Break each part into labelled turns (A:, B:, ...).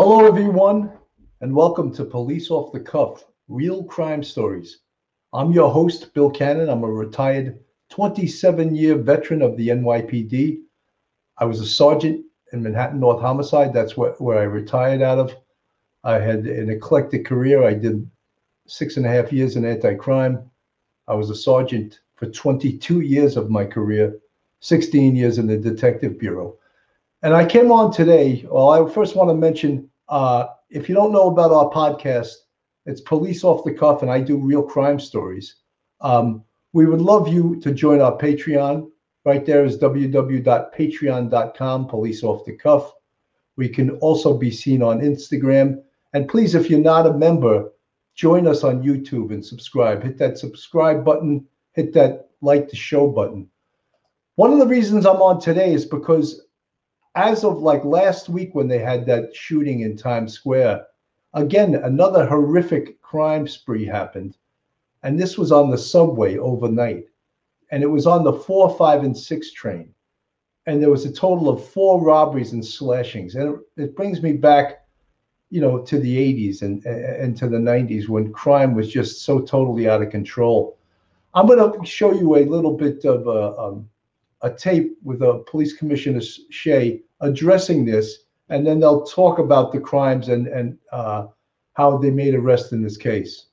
A: Hello, everyone, and welcome to Police Off the Cuff Real Crime Stories. I'm your host, Bill Cannon. I'm a retired 27 year veteran of the NYPD. I was a sergeant in Manhattan North Homicide. That's where, where I retired out of. I had an eclectic career. I did six and a half years in anti crime. I was a sergeant for 22 years of my career, 16 years in the Detective Bureau. And I came on today. Well, I first want to mention uh, if you don't know about our podcast, it's Police Off the Cuff, and I do real crime stories. Um, we would love you to join our Patreon. Right there is www.patreon.com, Police Off the Cuff. We can also be seen on Instagram. And please, if you're not a member, join us on YouTube and subscribe. Hit that subscribe button, hit that like the show button. One of the reasons I'm on today is because as of like last week when they had that shooting in Times Square, again, another horrific crime spree happened. And this was on the subway overnight. And it was on the four, five, and six train. And there was a total of four robberies and slashings. And it, it brings me back, you know, to the 80s and, and to the 90s when crime was just so totally out of control. I'm going to show you a little bit of a, um, a tape with a police commissioner Shea addressing this, and then they'll talk about the crimes and and uh, how they made arrest in this case.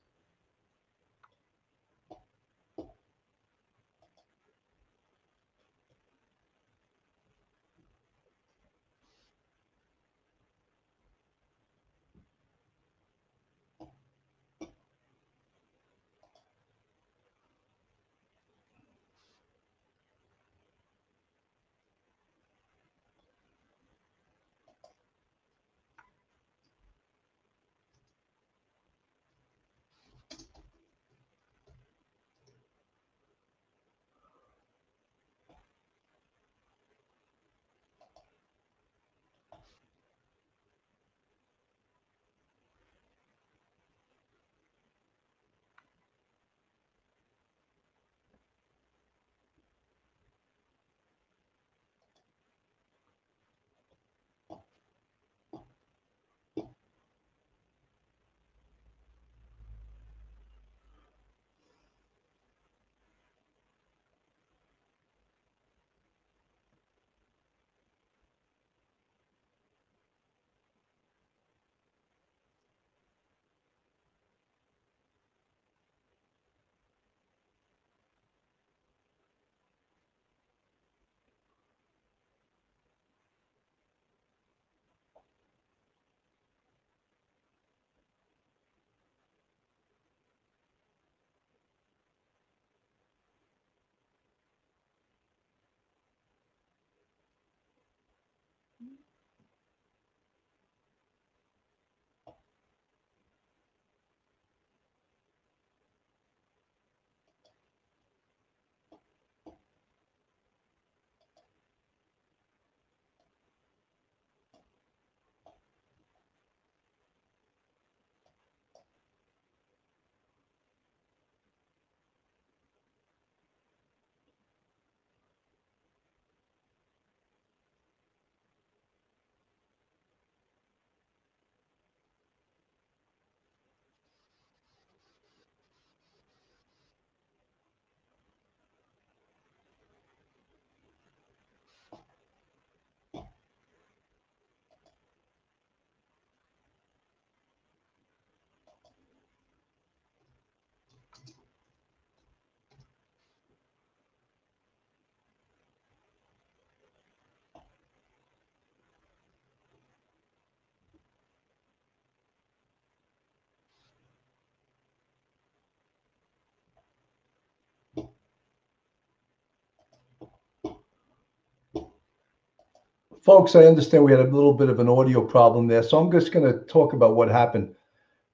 A: Folks, I understand we had a little bit of an audio problem there, so I'm just going to talk about what happened.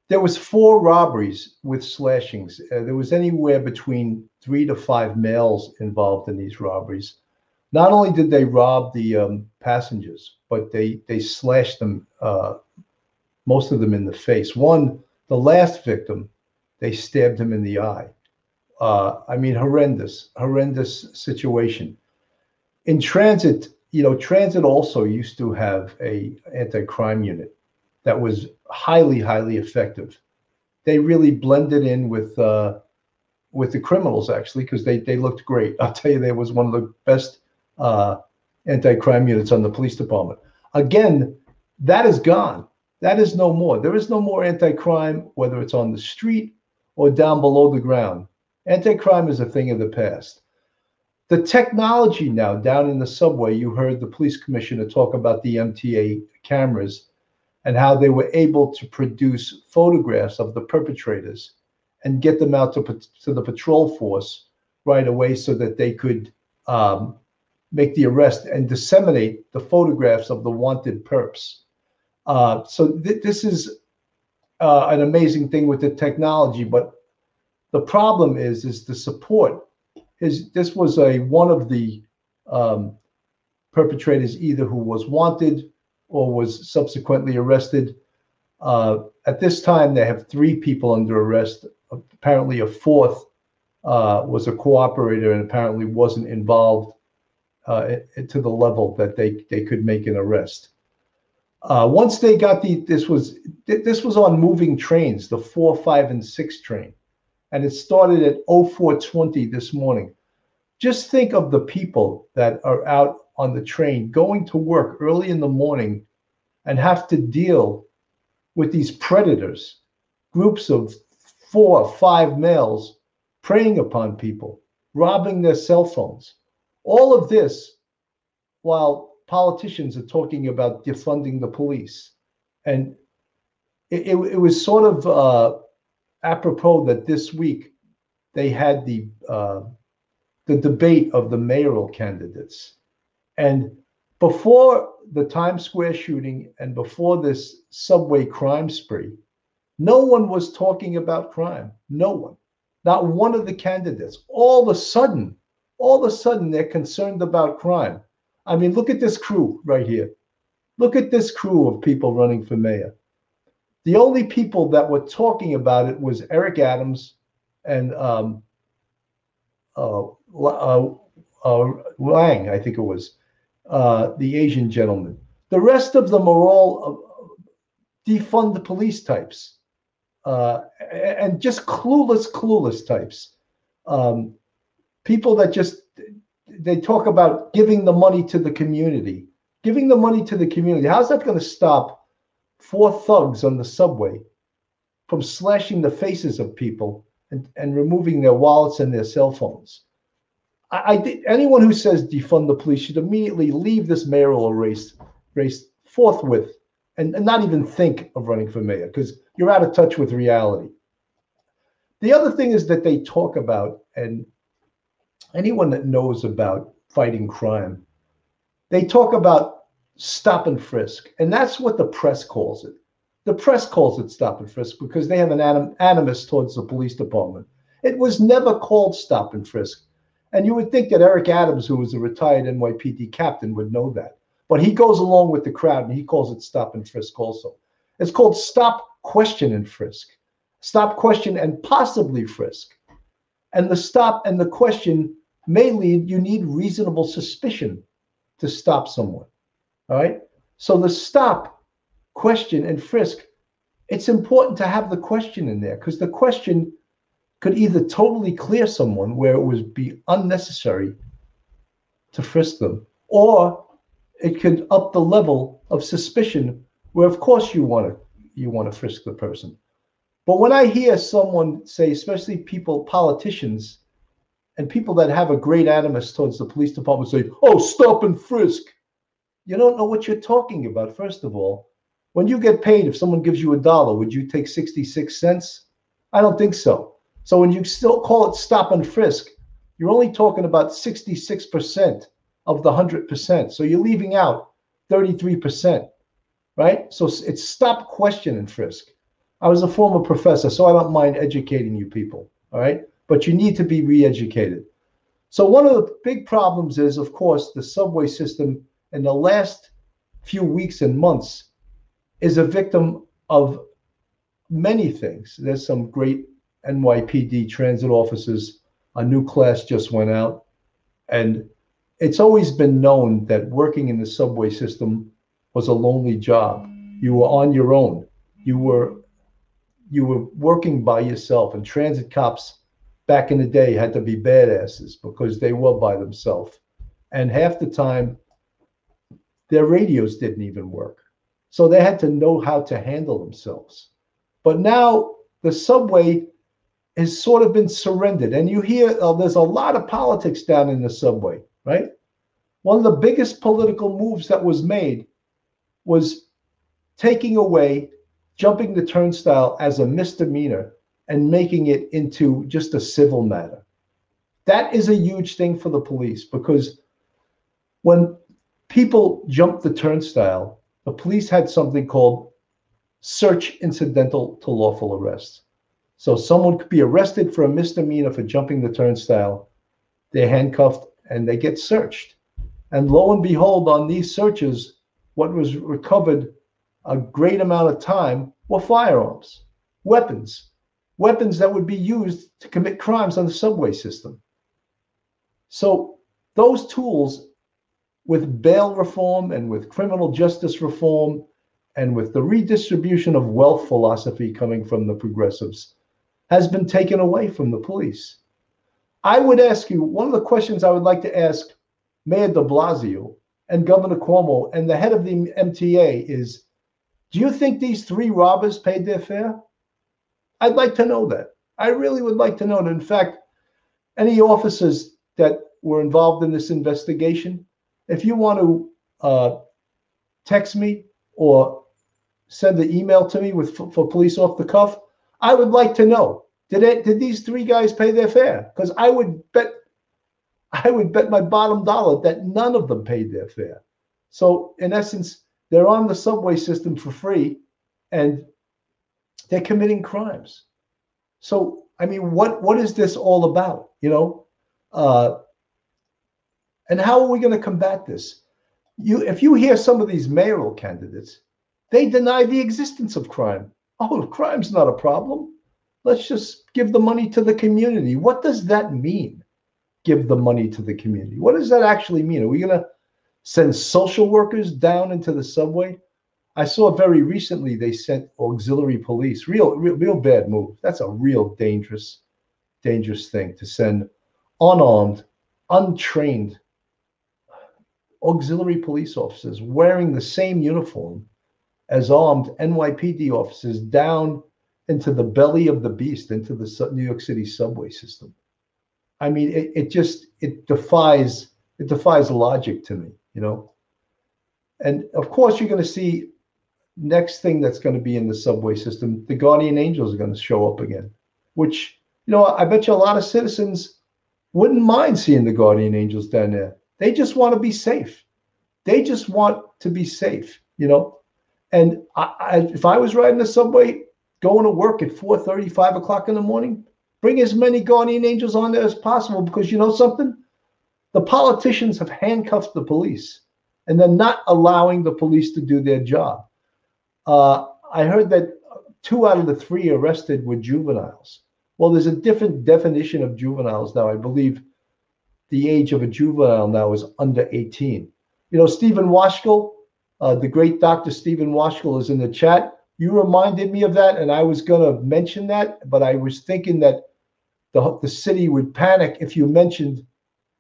A: There was four robberies with slashings. Uh, there was anywhere between three to five males involved in these robberies. Not only did they rob the um, passengers, but they they slashed them, uh, most of them in the face. One, the last victim, they stabbed him in the eye. Uh, I mean, horrendous, horrendous situation. In transit, you know, transit also used to have a anti-crime unit, that was highly, highly effective. They really blended in with uh, with the criminals actually because they they looked great. I'll tell you, they was one of the best uh, anti-crime units on the police department. Again, that is gone. That is no more. There is no more anti-crime, whether it's on the street or down below the ground. Anti-crime is a thing of the past. The technology now down in the subway, you heard the police commissioner talk about the MTA cameras and how they were able to produce photographs of the perpetrators and get them out to, to the patrol force right away so that they could um, make the arrest and disseminate the photographs of the wanted perps. Uh, so th- this is uh, an amazing thing with the technology, but the problem is is the support. Is this was a one of the um, perpetrators either who was wanted or was subsequently arrested. Uh, at this time, they have three people under arrest. Apparently, a fourth uh, was a cooperator and apparently wasn't involved uh, to the level that they they could make an arrest. Uh, once they got the this was this was on moving trains, the four, five, and six train, and it started at 0420 this morning. Just think of the people that are out on the train going to work early in the morning and have to deal with these predators, groups of four, or five males preying upon people, robbing their cell phones. All of this while politicians are talking about defunding the police. And it, it, it was sort of uh, apropos that this week they had the uh, the debate of the mayoral candidates. And before the Times Square shooting and before this subway crime spree, no one was talking about crime. No one. Not one of the candidates. All of a sudden, all of a sudden, they're concerned about crime. I mean, look at this crew right here. Look at this crew of people running for mayor. The only people that were talking about it was Eric Adams and um, uh, uh, uh, Lang, I think it was, uh, the Asian gentleman. The rest of them are all uh, defund the police types uh, and just clueless, clueless types. Um, people that just they talk about giving the money to the community. Giving the money to the community. How's that going to stop four thugs on the subway from slashing the faces of people and, and removing their wallets and their cell phones? I, I anyone who says defund the police should immediately leave this mayoral race race forthwith and, and not even think of running for mayor because you're out of touch with reality. The other thing is that they talk about, and anyone that knows about fighting crime, they talk about stop and frisk. And that's what the press calls it. The press calls it stop and frisk because they have an anim- animus towards the police department. It was never called stop and frisk. And you would think that Eric Adams, who was a retired NYPD captain, would know that. But he goes along with the crowd and he calls it stop and frisk also. It's called stop, question, and frisk. Stop, question, and possibly frisk. And the stop and the question may lead you need reasonable suspicion to stop someone. All right. So the stop, question, and frisk, it's important to have the question in there because the question could either totally clear someone where it would be unnecessary to frisk them, or it could up the level of suspicion where of course you want to you want to frisk the person. But when I hear someone say, especially people, politicians, and people that have a great animus towards the police department say, oh, stop and frisk. You don't know what you're talking about, first of all. When you get paid, if someone gives you a dollar, would you take 66 cents? I don't think so. So when you still call it stop and frisk, you're only talking about 66% of the 100%. So you're leaving out 33%, right? So it's stop, question, and frisk. I was a former professor, so I don't mind educating you people, all right? but you need to be re-educated. So one of the big problems is, of course, the subway system in the last few weeks and months is a victim of many things. There's some great NYPD transit officers. A new class just went out. And it's always been known that working in the subway system was a lonely job. You were on your own. You were you were working by yourself, and transit cops back in the day had to be badasses because they were by themselves. And half the time, their radios didn't even work. So they had to know how to handle themselves. But now the subway has sort of been surrendered. And you hear uh, there's a lot of politics down in the subway, right? One of the biggest political moves that was made was taking away jumping the turnstile as a misdemeanor and making it into just a civil matter. That is a huge thing for the police because when people jumped the turnstile, the police had something called search incidental to lawful arrest. So someone could be arrested for a misdemeanor for jumping the turnstile, they're handcuffed and they get searched. And lo and behold, on these searches, what was recovered a great amount of time were firearms, weapons, weapons that would be used to commit crimes on the subway system. So those tools with bail reform and with criminal justice reform and with the redistribution of wealth philosophy coming from the progressives has been taken away from the police. I would ask you one of the questions I would like to ask Mayor de Blasio and Governor Cuomo and the head of the MTA is do you think these three robbers paid their fare? I'd like to know that. I really would like to know that. In fact, any officers that were involved in this investigation, if you want to uh, text me or send an email to me with for, for police off the cuff, I would like to know did it did these three guys pay their fare? Because I would bet I would bet my bottom dollar that none of them paid their fare. So in essence, they're on the subway system for free and they're committing crimes. So, I mean, what what is this all about? You know, uh, and how are we going to combat this? You, if you hear some of these mayoral candidates, they deny the existence of crime. Oh, crime's not a problem. Let's just give the money to the community. What does that mean? Give the money to the community. What does that actually mean? Are we going to send social workers down into the subway. I saw very recently they sent auxiliary police. Real, real, real bad move. That's a real dangerous, dangerous thing to send unarmed, untrained auxiliary police officers wearing the same uniform as armed NYPD officers down into the belly of the beast, into the New York City subway system. I mean, it, it just it defies it defies logic to me you know. And of course, you're going to see next thing that's going to be in the subway system, the guardian angels are going to show up again, which, you know, I bet you a lot of citizens wouldn't mind seeing the guardian angels down there. They just want to be safe. They just want to be safe, you know. And I, I, if I was riding the subway, going to work at 4 5 o'clock in the morning, bring as many guardian angels on there as possible because you know something? The politicians have handcuffed the police and they're not allowing the police to do their job. Uh, I heard that two out of the three arrested were juveniles. Well, there's a different definition of juveniles now. I believe the age of a juvenile now is under 18. You know, Stephen Washkill, uh, the great Dr. Stephen Washkill is in the chat. You reminded me of that, and I was going to mention that, but I was thinking that the, the city would panic if you mentioned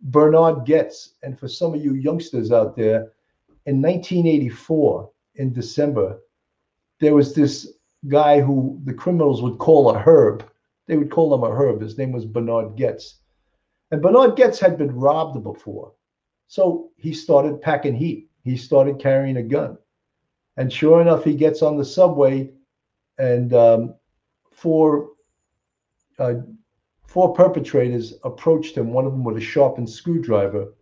A: Bernard Goetz. And for some of you youngsters out there, in 1984, in December, there was this guy who the criminals would call a herb. They would call him a herb. His name was Bernard Goetz. And Bernard Goetz had been robbed before. So he started packing heat. He started carrying a gun. And sure enough, he gets on the subway and um, four uh, four perpetrators approached him, one of them with a sharpened screwdriver,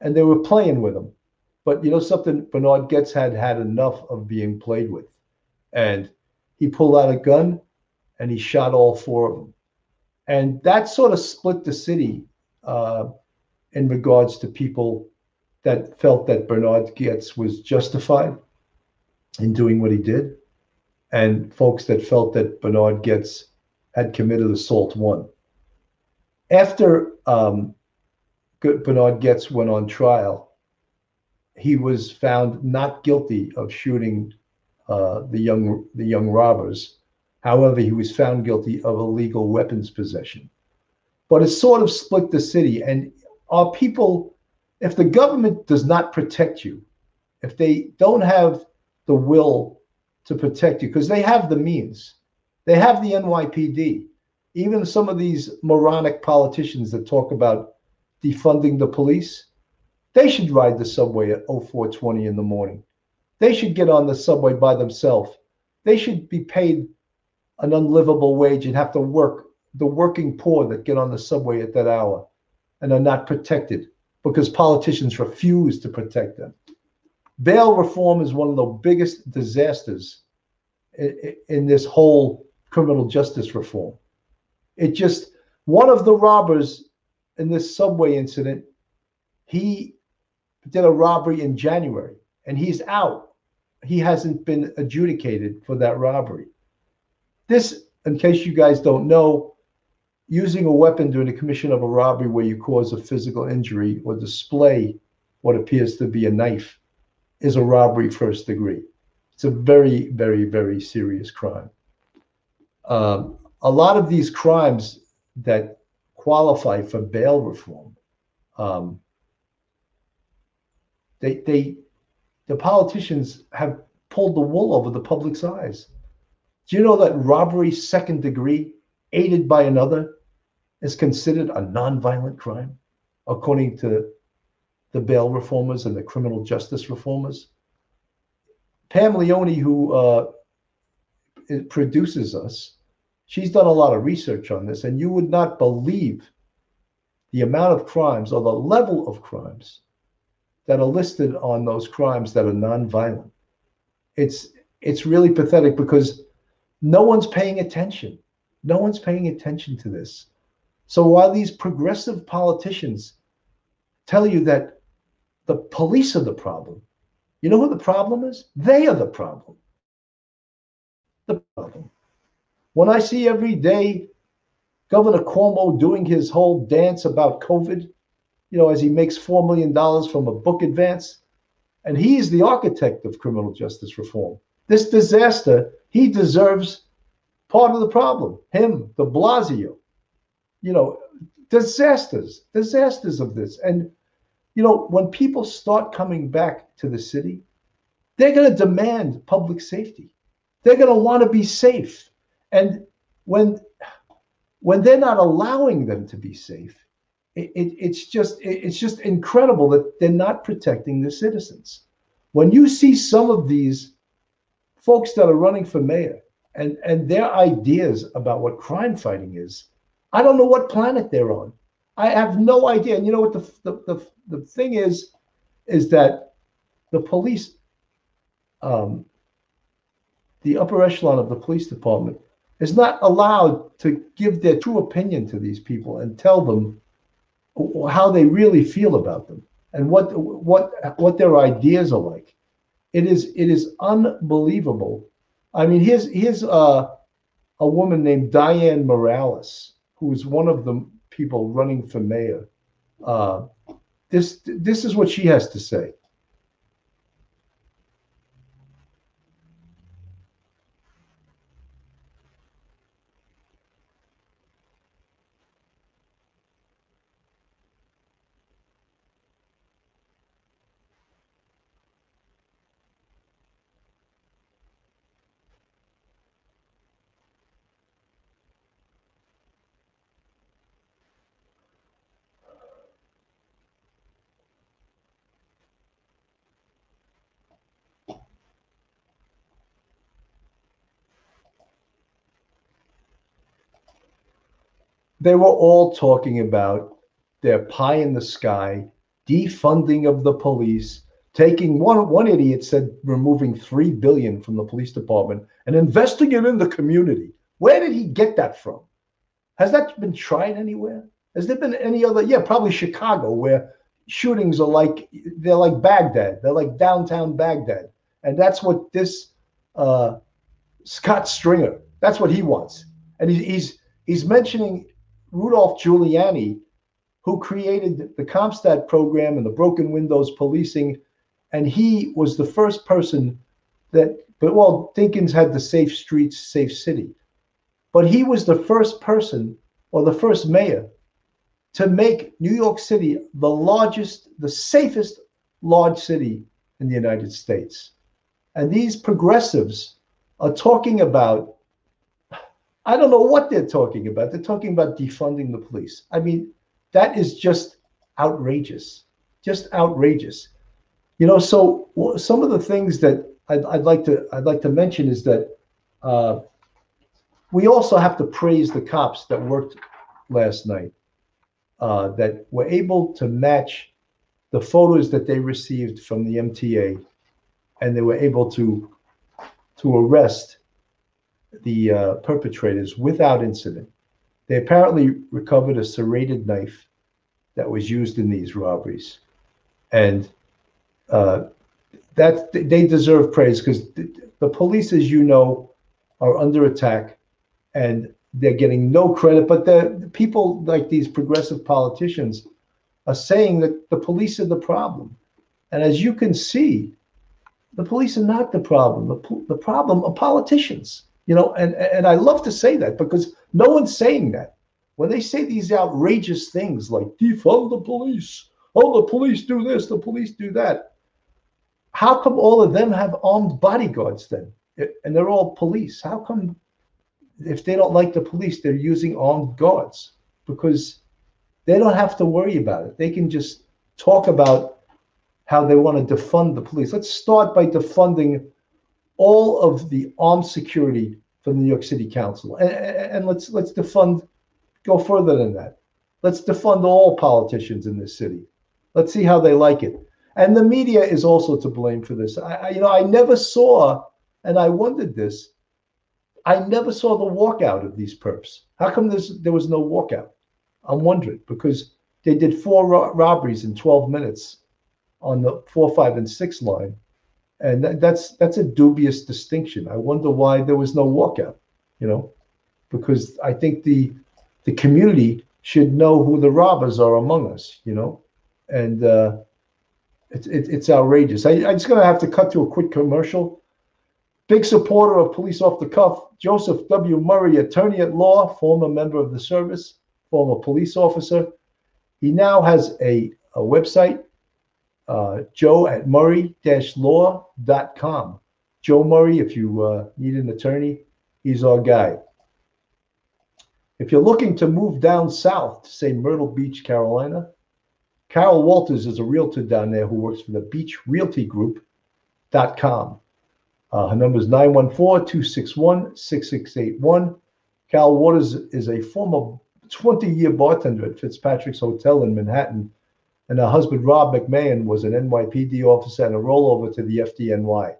A: and they were playing with him. But you know something, Bernard Goetz had had enough of being played with. And he pulled out a gun and he shot all four of them. And that sort of split the city uh, in regards to people that felt that Bernard Goetz was justified in doing what he did, and folks that felt that Bernard Goetz had committed assault one after um, Bernard Goetz went on trial, he was found not guilty of shooting uh, the young the young robbers. However, he was found guilty of illegal weapons possession. But it sort of split the city. And our people, if the government does not protect you, if they don't have the will to protect you, because they have the means, they have the NYPD. Even some of these moronic politicians that talk about defunding the police, they should ride the subway at 0420 in the morning. They should get on the subway by themselves. They should be paid an unlivable wage and have to work the working poor that get on the subway at that hour and are not protected because politicians refuse to protect them. Bail reform is one of the biggest disasters in this whole criminal justice reform. It just, one of the robbers in this subway incident, he did a robbery in January and he's out. He hasn't been adjudicated for that robbery. This, in case you guys don't know, using a weapon during the commission of a robbery where you cause a physical injury or display what appears to be a knife is a robbery first degree. It's a very, very, very serious crime. Um, a lot of these crimes that qualify for bail reform, um, they, they, the politicians have pulled the wool over the public's eyes. Do you know that robbery second degree, aided by another, is considered a nonviolent crime, according to the bail reformers and the criminal justice reformers? Pam Leone, who uh, produces us, she's done a lot of research on this, and you would not believe the amount of crimes or the level of crimes that are listed on those crimes that are nonviolent. It's it's really pathetic because no one's paying attention. No one's paying attention to this. So while these progressive politicians tell you that the police are the problem, you know who the problem is? They are the problem. The problem. When I see every day Governor Cuomo doing his whole dance about COVID, you know, as he makes $4 million from a book advance, and he's the architect of criminal justice reform. This disaster, he deserves part of the problem. Him, de Blasio, you know, disasters, disasters of this. And, you know, when people start coming back to the city, they're going to demand public safety. They're going to want to be safe. And when when they're not allowing them to be safe, it, it, it's just it, it's just incredible that they're not protecting the citizens. When you see some of these folks that are running for mayor and and their ideas about what crime fighting is, I don't know what planet they're on. I have no idea. And you know what the the the, the thing is, is that the police, um, the upper echelon of the police department is not allowed to give their true opinion to these people and tell them how they really feel about them and what what what their ideas are like. It is it is unbelievable. I mean, here's here's a a woman named Dianne Morales, who is one of the people running for mayor. Uh, this this is what she has to say. They were all talking about their pie in the sky, defunding of the police, taking one one idiot said removing three billion from the police department and investing it in the community. Where did he get that from? Has that been tried anywhere? Has there been any other? Yeah, probably Chicago, where shootings are like they're like Baghdad. They're like downtown Baghdad, and that's what this uh, Scott Stringer. That's what he wants, and he, he's he's mentioning Rudolph Giuliani, who created the CompStat program and the broken windows policing. And he was the first person that But well, Dinkins had the safe streets, safe city. But he was the first person or the first mayor to make New York City the largest, the safest large city in the United States. And these progressives are talking about, I don't know what they're talking about. They're talking about defunding the police. I mean, that is just outrageous, just outrageous. You know, so some of the things that I'd, I'd like to I'd like to mention is that uh, we also have to praise the cops that worked last night uh, that were able to match the photos that they received from the MTA, and they were able to to arrest the uh, perpetrators without incident. They apparently recovered a serrated knife that was used in these robberies, and uh, that they deserve praise because the, the police, as you know, are under attack, and they're getting no credit. But the, the people like these progressive politicians are saying that the police are the problem, and as you can see, the police are not the problem. The, the problem are politicians. You know, and and I love to say that because no one's saying that when they say these outrageous things like defund the police, oh, the police do this, the police do that. How come all of them have armed bodyguards then? And they're all police. How come if they don't like the police, they're using armed guards? Because they don't have to worry about it. They can just talk about how they want to defund the police. Let's start by defunding all of the armed security for the New York City Council, and, and let's let's defund. Go further than that. Let's defund all politicians in this city. Let's see how they like it. And the media is also to blame for this. I, I, you know, I never saw, and I wondered this. I never saw the walkout of these perps. How come there was no walkout? I'm wondering because they did four ro- robberies in 12 minutes on the four, five, and six line, and that, that's that's a dubious distinction. I wonder why there was no walkout. You know, because I think the the community should know who the robbers are among us. You know, and uh, it's it, it's outrageous. I, I'm just gonna have to cut to a quick commercial. Big supporter of police off the cuff, Joseph W. Murray, attorney at law, former member of the service, former police officer. He now has a, a website, uh, joe at murray-law.com. Joe Murray, if you uh, need an attorney, he's our guy. If you're looking to move down south to say Myrtle Beach, Carolina, Carol Waters is a realtor down there who works for the Beach Realty Group.com. Uh, her number is 914 261 6681. Carol Waters is a former 20 year bartender at Fitzpatrick's Hotel in Manhattan. And her husband, Rob McMahon, was an NYPD officer and a rollover to the FDNY.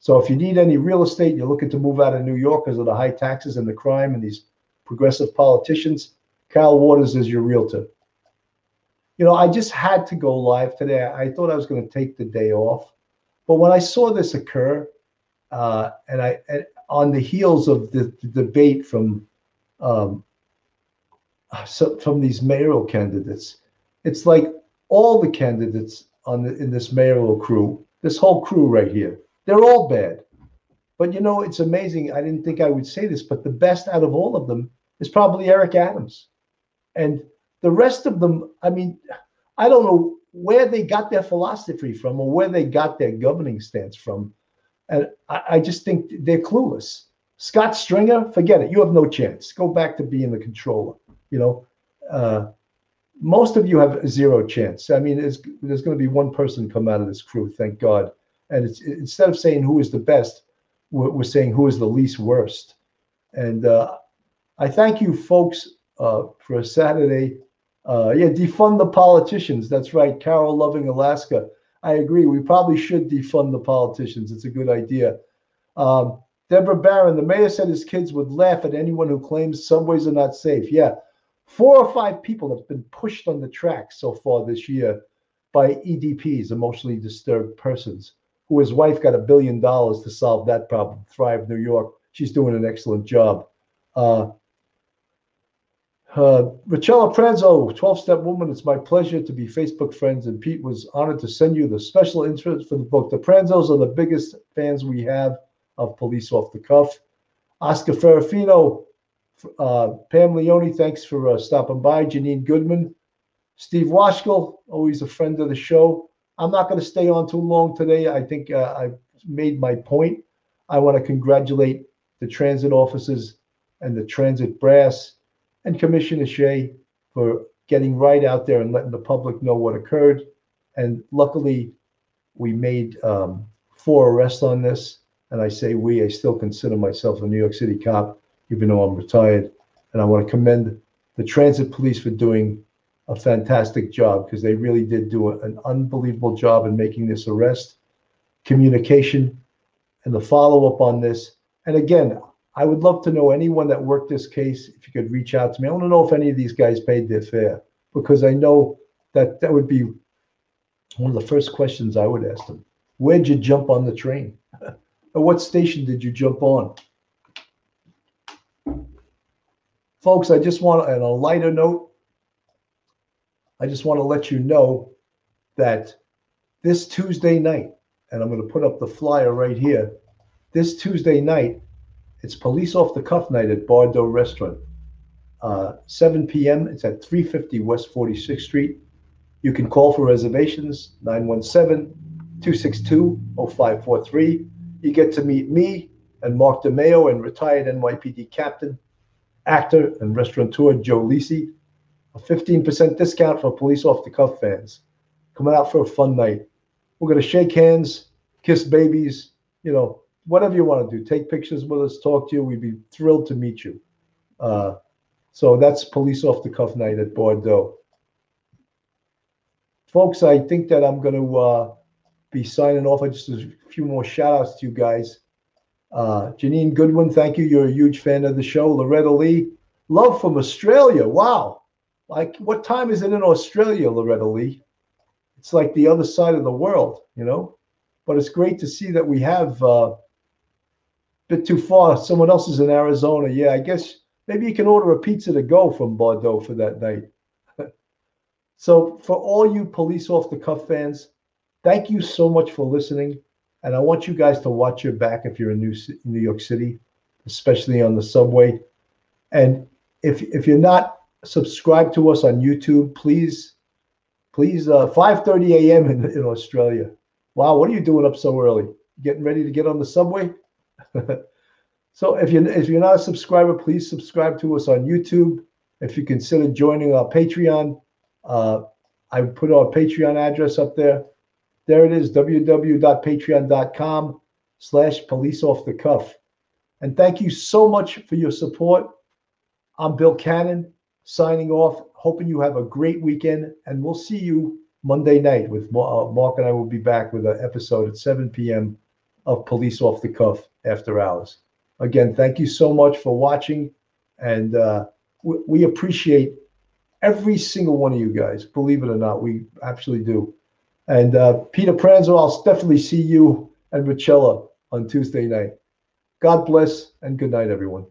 A: So if you need any real estate, you're looking to move out of New York because of the high taxes and the crime and these progressive politicians, Carol Waters is your realtor you know, I just had to go live today. I thought I was going to take the day off, but when I saw this occur, uh, and I and on the heels of the, the debate from um, so from these mayoral candidates, it's like all the candidates on the, in this mayoral crew, this whole crew right here, they're all bad. But you know, it's amazing. I didn't think I would say this, but the best out of all of them is probably Eric Adams, and the rest of them, I mean, I don't know where they got their philosophy from or where they got their governing stance from. And I, I just think they're clueless. Scott Stringer, forget it. You have no chance. Go back to being the comptroller. You know, uh, most of you have zero chance. I mean, there's, going to be one person come out of this crew, thank God. And instead of saying who is the best, we're, we're saying who is the least worst. And uh, I thank you, folks, uh, for a Saturday uh, yeah, defund the politicians. That's right. Carol Loving Alaska. I agree. We probably should defund the politicians. It's a good idea. Um, Deborah Barron, the mayor said his kids would laugh at anyone who claims subways are not safe. Yeah, four or five people have been pushed on the track so far this year by EDPs, emotionally disturbed persons, who his wife got a billion dollars to solve that problem. Thrive New York. She's doing an excellent job. Uh, uh, Richella Pranzo, 12 Step Woman, it's my pleasure to be Facebook friends. And Pete was honored to send you the special interest for the book. The Pranzos are the biggest fans we have of Police Off the Cuff. Oscar Ferrafino, uh, Pam Leone, thanks for uh, stopping by. Janine Goodman, Steve Washkill, always a friend of the show. I'm not going to stay on too long today. I think uh, I've made my point. I want to congratulate the transit officers and the transit brass and Commissioner Shea for getting right out there and letting the public know what occurred. And luckily, we made um, four arrests on this. And I say we, I still consider myself a New York City cop, even though I'm retired. And I want to commend the transit police for doing a fantastic job because they really did do an unbelievable job in making this arrest. Communication and the follow up on this. And again, I would love to know anyone that worked this case. If you could reach out to me, I want to know if any of these guys paid their fare because I know that that would be one of the first questions I would ask them. Where'd you jump on the train? At what station did you jump on? Folks, I just want, on a lighter note, I just want to let you know that this Tuesday night, and I'm going to put up the flyer right here. This Tuesday night, it's police off the cuff night at Bordeaux Restaurant. Uh, 7 p.m. It's at 350 West 46th Street. You can call for reservations 917 262 0543. You get to meet me and Mark DeMeo and retired NYPD captain, actor, and restaurateur Joe Lisi. A 15% discount for police off the cuff fans. Coming out for a fun night. We're going to shake hands, kiss babies, you know, whatever you want to do. Take pictures with us, talk to you. We'd be thrilled to meet you. Uh, so that's police off the cuff night at Bordeaux. Folks, I think that I'm going to uh, be signing off. I just a few more shout outs to you guys. Uh, Janine Goodwin, thank you. You're a huge fan of the show. Loretta Lee, love from Australia. Wow. Like, what time is it in Australia, Loretta Lee? It's like the other side of the world, you know? But it's great to see that we have uh, bit too far. Someone else is in Arizona. Yeah, I guess maybe you can order a pizza to go from Bordeaux for that night. so, for all you police off the cuff fans, thank you so much for listening. And I want you guys to watch your back if you're in New, New York City, especially on the subway. And if if you're not subscribed to us on YouTube, please, please, uh, 5:30 a.m. In, in Australia. Wow, what are you doing up so early? Getting ready to get on the subway? so if you if you're not a subscriber, please subscribe to us on YouTube. If you consider joining our Patreon, uh, I put our Patreon address up there. There it is, www.patreon.com slash police off the cuff. And thank you so much for your support. I'm Bill Cannon signing off, hoping you have a great weekend, and we'll see you Monday night with uh, Mark and I will be back with an episode at 7 p.m. of Police Off the Cuff after hours. Again, thank you so much for watching, and uh, we, we, appreciate every single one of you guys. Believe it or not, we actually do. And uh, Peter Pranzo, I'll definitely see you and Richella on Tuesday night. God bless and good night, everyone.